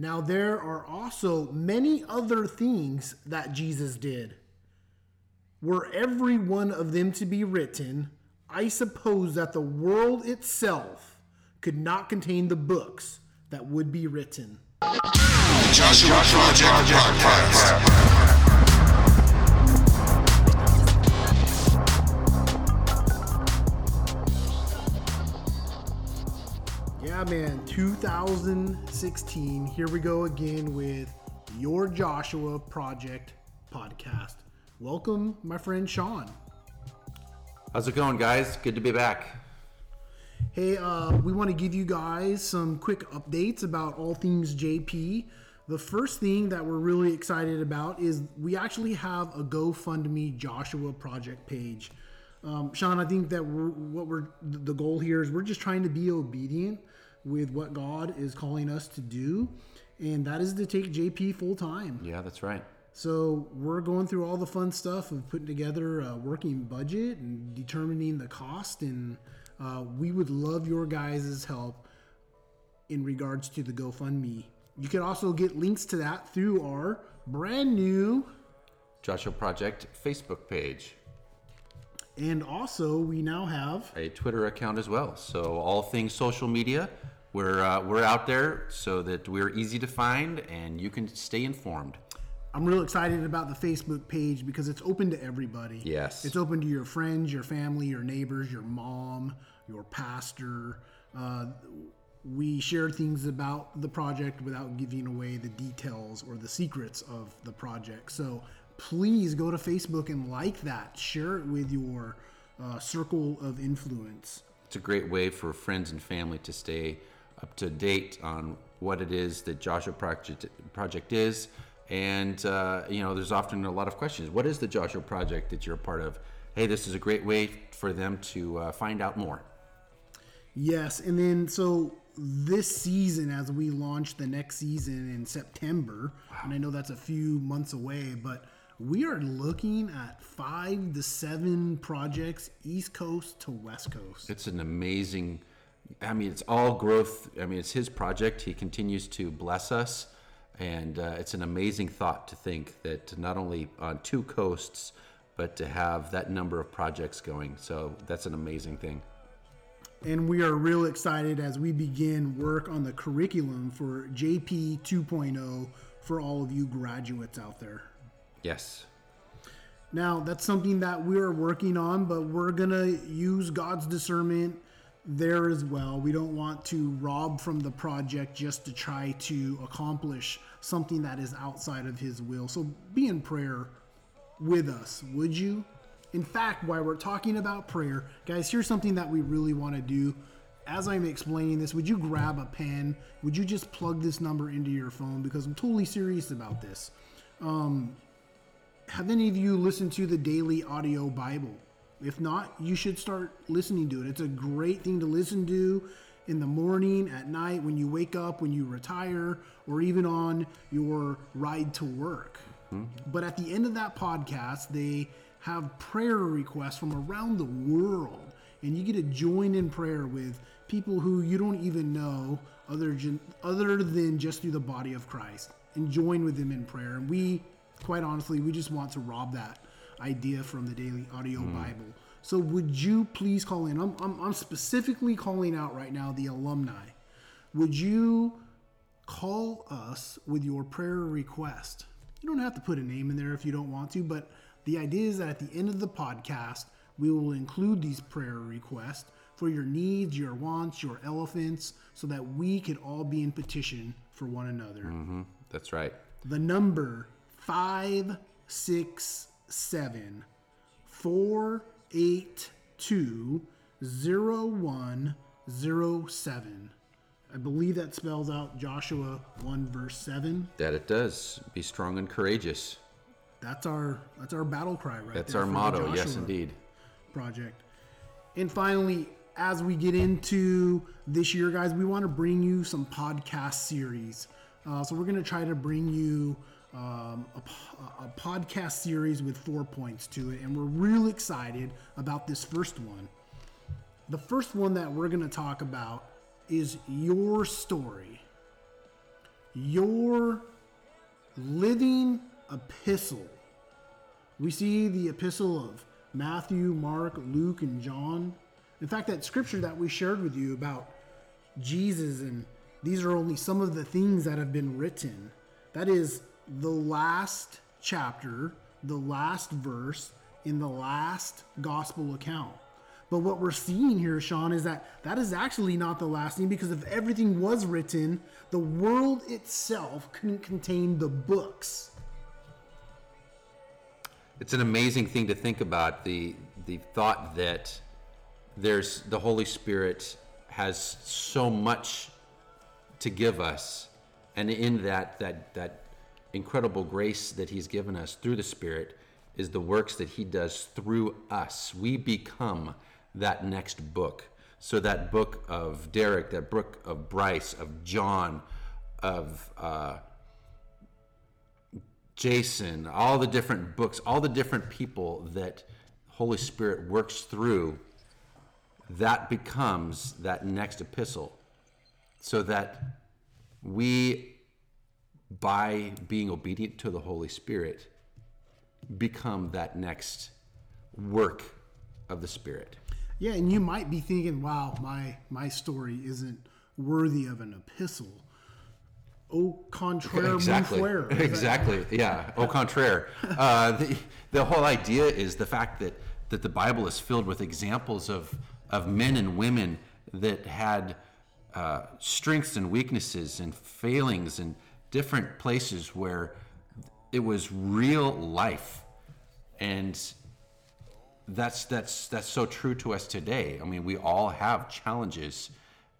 Now, there are also many other things that Jesus did. Were every one of them to be written, I suppose that the world itself could not contain the books that would be written. Joshua Project Podcast. Man, 2016. Here we go again with your Joshua Project podcast. Welcome, my friend Sean. How's it going, guys? Good to be back. Hey, uh, we want to give you guys some quick updates about all things JP. The first thing that we're really excited about is we actually have a GoFundMe Joshua project page. Um, Sean, I think that we're, what we're the goal here is we're just trying to be obedient with what God is calling us to do, and that is to take JP full time. Yeah, that's right. So we're going through all the fun stuff of putting together a working budget and determining the cost, and uh, we would love your guys' help in regards to the GoFundMe. You can also get links to that through our brand new, Joshua Project Facebook page, and also we now have a Twitter account as well. So all things social media, we're uh, we're out there so that we're easy to find and you can stay informed. I'm real excited about the Facebook page because it's open to everybody. Yes. It's open to your friends, your family, your neighbors, your mom, your pastor. Uh, we share things about the project without giving away the details or the secrets of the project. So please go to Facebook and like that. Share it with your uh, circle of influence. It's a great way for friends and family to stay up to date on what it is that Joshua Project Project is. And uh, you know, there's often a lot of questions. What is the Joshua Project that you're a part of? Hey, this is a great way for them to uh, find out more. Yes, and then so this season, as we launch the next season in September, and I know that's a few months away, but we are looking at five to seven projects, East Coast to West Coast. It's an amazing. I mean, it's all growth. I mean, it's his project. He continues to bless us, and uh, it's an amazing thought to think that not only on two coasts, but to have that number of projects going. So that's an amazing thing. And we are real excited as we begin work on the curriculum for JP 2.0 for all of you graduates out there. Yes. Now, that's something that we're working on, but we're going to use God's discernment there as well. We don't want to rob from the project just to try to accomplish something that is outside of His will. So be in prayer with us, would you? In fact, while we're talking about prayer, guys, here's something that we really want to do. As I'm explaining this, would you grab a pen? Would you just plug this number into your phone? Because I'm totally serious about this. Um, have any of you listened to the Daily Audio Bible? If not, you should start listening to it. It's a great thing to listen to in the morning, at night, when you wake up, when you retire, or even on your ride to work. Hmm. But at the end of that podcast, they have prayer requests from around the world. And you get to join in prayer with people who you don't even know other, other than just through the body of Christ and join with them in prayer. And we, quite honestly, we just want to rob that idea from the Daily Audio Bible. So would you please call in? I'm, I'm, I'm specifically calling out right now the alumni. Would you call us with your prayer request? You don't have to put a name in there if you don't want to, but the idea is that at the end of the podcast, we will include these prayer requests for your needs, your wants, your elephants, so that we could all be in petition for one another. hmm That's right. The number 567 482 0107. I believe that spells out Joshua 1 verse 7. That it does. Be strong and courageous. That's our that's our battle cry right there. That's our motto. Yes, indeed. project. And finally, as we get into this year, guys, we want to bring you some podcast series. Uh, so we're going to try to bring you um, a, a podcast series with four points to it, and we're really excited about this first one. The first one that we're going to talk about is your story. your living epistle. We see the epistle of Matthew, Mark, Luke, and John. In fact, that scripture that we shared with you about Jesus, and these are only some of the things that have been written. That is the last chapter, the last verse in the last gospel account. But what we're seeing here, Sean, is that that is actually not the last thing because if everything was written, the world itself couldn't contain the books. It's an amazing thing to think about the the thought that there's the Holy Spirit has so much to give us, and in that that that incredible grace that He's given us through the Spirit is the works that He does through us. We become that next book. So that book of Derek, that book of Bryce, of John, of uh, Jason, all the different books, all the different people that Holy Spirit works through, that becomes that next epistle. So that we, by being obedient to the Holy Spirit, become that next work of the Spirit. Yeah, and you might be thinking, "Wow, my my story isn't worthy of an epistle." Au contraire, exactly. Exactly. Yeah. Au contraire. Uh, the, the whole idea is the fact that, that the Bible is filled with examples of, of men and women that had uh, strengths and weaknesses and failings and different places where it was real life. And that's that's that's so true to us today. I mean, we all have challenges,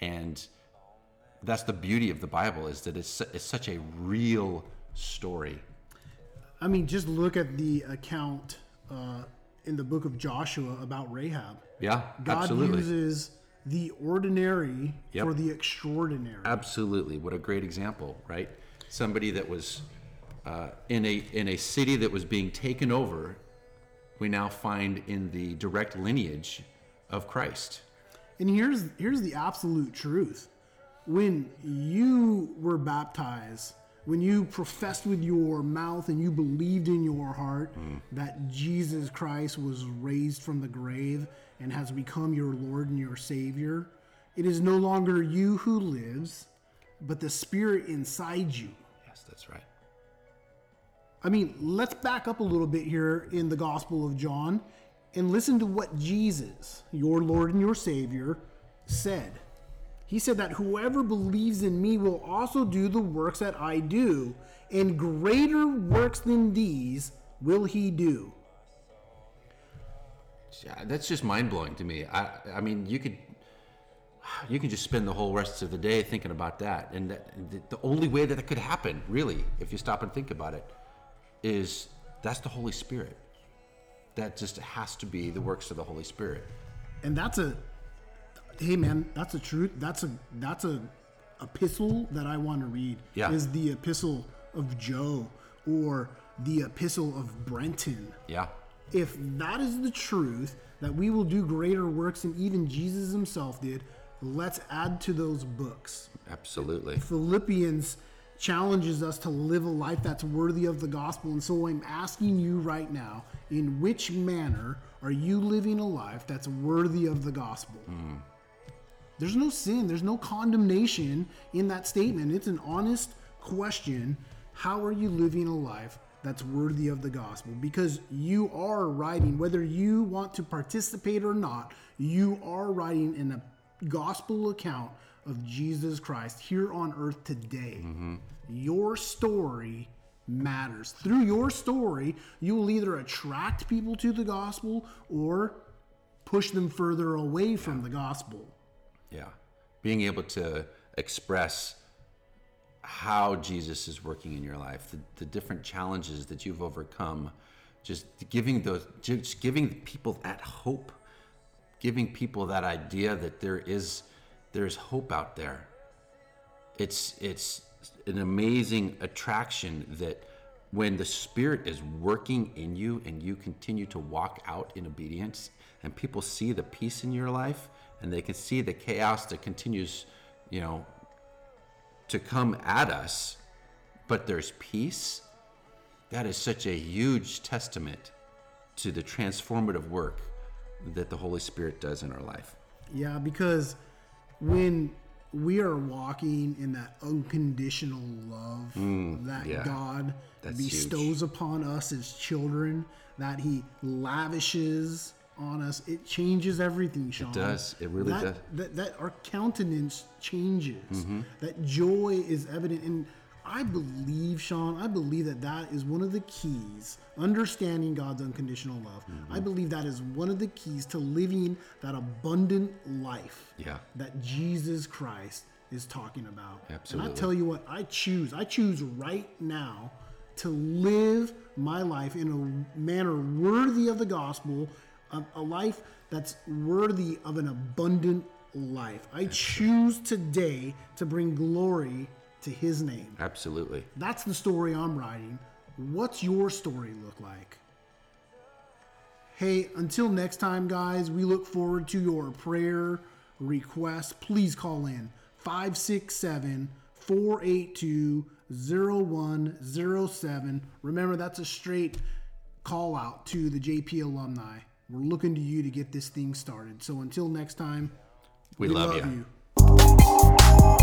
and that's the beauty of the Bible is that it's it's such a real story. I mean, just look at the account uh, in the book of Joshua about Rahab. Yeah, God absolutely, uses the ordinary Yep. for the extraordinary. absolutely. What a great example, right? Somebody that was uh, in a in a city that was being taken over. We now find in the direct lineage of Christ. And here's here's the absolute truth. When you were baptized, when you professed with your mouth and you believed in your heart that Jesus Christ was raised from the grave and has become your Lord and your Savior, it is no longer you who lives, but the Spirit inside you. Yes, that's right. I mean, let's back up a little bit here in the Gospel of John and listen to what Jesus, your Lord and your Savior, said. He said that whoever believes in me will also do the works that I do, and greater works than these will he do. Yeah, that's just mind blowing to me. I, I mean, you could, you can just spend the whole rest of the day thinking about that, and that, the, the only way that that could happen, really, if you stop and think about it, is that's the Holy Spirit. That just has to be the works of the Holy Spirit. And that's a hey man, that's a truth. That's a that's a epistle that I want to read. Yeah. Is the epistle of Joe or the epistle of Brenton. Yeah, if that is the truth that we will do greater works than even Jesus himself did, let's add to those books. absolutely. Philippians challenges us to live a life that's worthy of the gospel. And so I'm asking you right now, in which manner are you living a life that's worthy of the gospel? Hmm. There's no sin, there's no condemnation in that statement. It's an honest question. How are you living a life that's worthy of the gospel? Because you are writing, whether you want to participate or not, you are writing in a gospel account of Jesus Christ here on earth today. Your story matters. Through your story, you will either attract people to the gospel or push them further away from the gospel. Yeah. Being able to express how Jesus is working in your life, the, the different challenges that you've overcome, just giving those, just giving people that hope, giving people that idea that there is, there's hope out there. It's, it's an amazing attraction that when the Spirit is working in you and you continue to walk out in obedience, and people see the peace in your life and they can see the chaos that continues, you know, to come at us, but there's peace. That is such a huge testament to the transformative work that the Holy Spirit does in our life. Yeah, because when we are walking in that unconditional love that Mm, yeah. God That's bestows upon us as children, that He lavishes on us, it changes everything, Sean. It does. It really that, does. Mm-hmm. That, that our countenance changes, that joy is evident. And I believe, Sean, I believe that that is one of the keys, understanding God's unconditional love. Mm-hmm. I believe that is one of the keys to living that abundant life Yeah. that Jesus Christ is talking about. Absolutely. And I tell you what, I choose, I choose right now to live my life in a manner worthy of the gospel, a, a life that's worthy of an abundant life. I choose today to bring glory to his name. Absolutely. That's the story I'm writing. What's your story look like? Hey, until next time, guys, we look forward to your prayer requests. Please call in 567 482 0107. Remember, that's a straight call out to the JP alumni. We're looking to you to get this thing started. So until next time, We, love, you. you.